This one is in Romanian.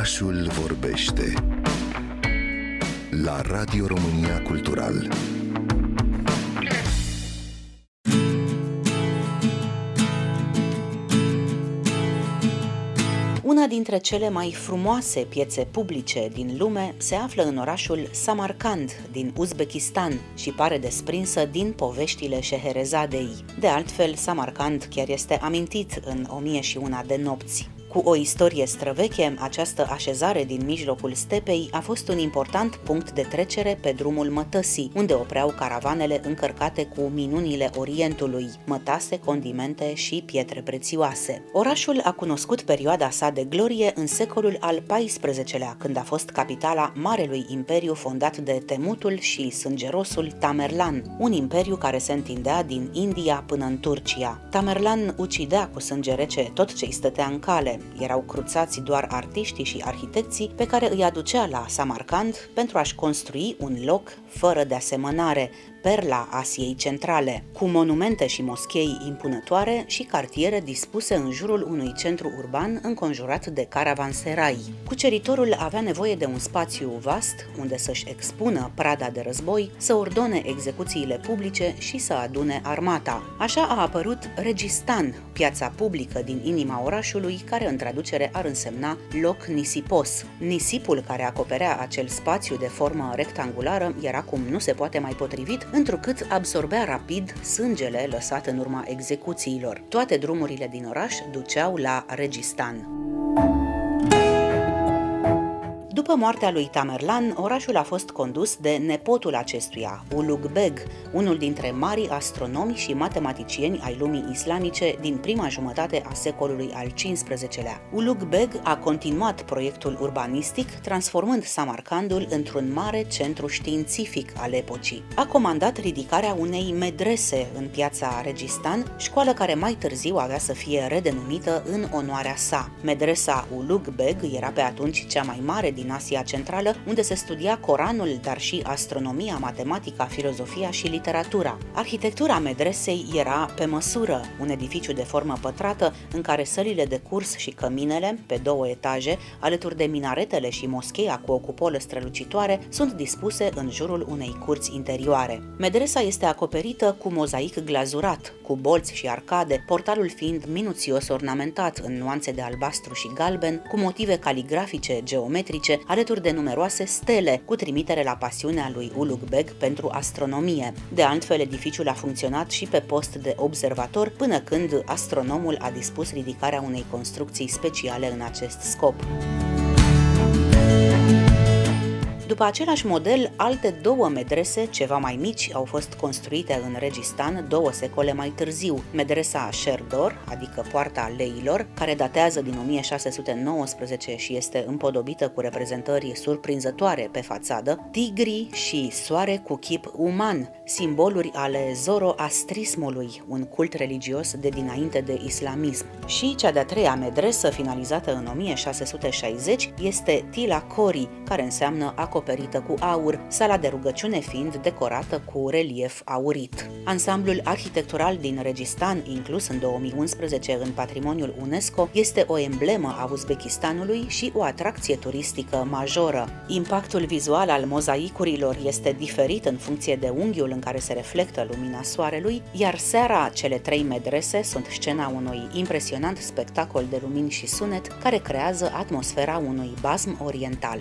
Orașul vorbește la Radio România Cultural. Una dintre cele mai frumoase piețe publice din lume se află în orașul Samarkand din Uzbekistan și pare desprinsă din poveștile Șeherezadei. De altfel, Samarkand chiar este amintit în O mie și una de nopți. Cu o istorie străveche, această așezare din mijlocul stepei a fost un important punct de trecere pe drumul mătăsii, unde opreau caravanele încărcate cu minunile Orientului, mătase, condimente și pietre prețioase. Orașul a cunoscut perioada sa de glorie în secolul al XIV-lea, când a fost capitala Marelui Imperiu fondat de Temutul și sângerosul Tamerlan, un imperiu care se întindea din India până în Turcia. Tamerlan ucidea cu sânge rece tot ce îi stătea în cale, erau cruțați doar artiștii și arhitecții pe care îi aducea la Samarcand pentru a-și construi un loc fără de asemănare, perla Asiei Centrale, cu monumente și moschei impunătoare și cartiere dispuse în jurul unui centru urban înconjurat de caravanserai. Cuceritorul avea nevoie de un spațiu vast unde să-și expună prada de război, să ordone execuțiile publice și să adune armata. Așa a apărut Registan, piața publică din inima orașului, care în traducere ar însemna loc nisipos. Nisipul care acoperea acel spațiu de formă rectangulară era cum nu se poate mai potrivit întrucât absorbea rapid sângele lăsat în urma execuțiilor. Toate drumurile din oraș duceau la Registan. După moartea lui Tamerlan, orașul a fost condus de nepotul acestuia, Ulug Beg, unul dintre marii astronomi și matematicieni ai lumii islamice din prima jumătate a secolului al XV-lea. Ulug Beg a continuat proiectul urbanistic, transformând Samarcandul într-un mare centru științific al epocii. A comandat ridicarea unei medrese în piața Registan, școală care mai târziu avea să fie redenumită în onoarea sa. Medresa Ulug Beg era pe atunci cea mai mare din Asia Centrală, unde se studia Coranul, dar și astronomia, matematica, filozofia și literatura. Arhitectura medresei era pe măsură, un edificiu de formă pătrată în care sălile de curs și căminele, pe două etaje, alături de minaretele și moscheia cu o cupolă strălucitoare, sunt dispuse în jurul unei curți interioare. Medresa este acoperită cu mozaic glazurat, cu bolți și arcade, portalul fiind minuțios ornamentat în nuanțe de albastru și galben, cu motive caligrafice, geometrice, alături de numeroase stele, cu trimitere la pasiunea lui Beg pentru astronomie. De altfel, edificiul a funcționat și pe post de observator până când astronomul a dispus ridicarea unei construcții speciale în acest scop. După același model, alte două medrese, ceva mai mici, au fost construite în Registan două secole mai târziu. Medresa Sherdor, adică Poarta Leilor, care datează din 1619 și este împodobită cu reprezentări surprinzătoare pe fațadă, tigri și soare cu chip uman, simboluri ale zoroastrismului, un cult religios de dinainte de islamism. Și cea de-a treia medresă, finalizată în 1660, este Tila Kori, care înseamnă acoperirea acoperită cu aur, sala de rugăciune fiind decorată cu relief aurit. Ansamblul arhitectural din Registan, inclus în 2011 în patrimoniul UNESCO, este o emblemă a Uzbekistanului și o atracție turistică majoră. Impactul vizual al mozaicurilor este diferit în funcție de unghiul în care se reflectă lumina soarelui, iar seara cele trei medrese sunt scena unui impresionant spectacol de lumini și sunet care creează atmosfera unui basm oriental.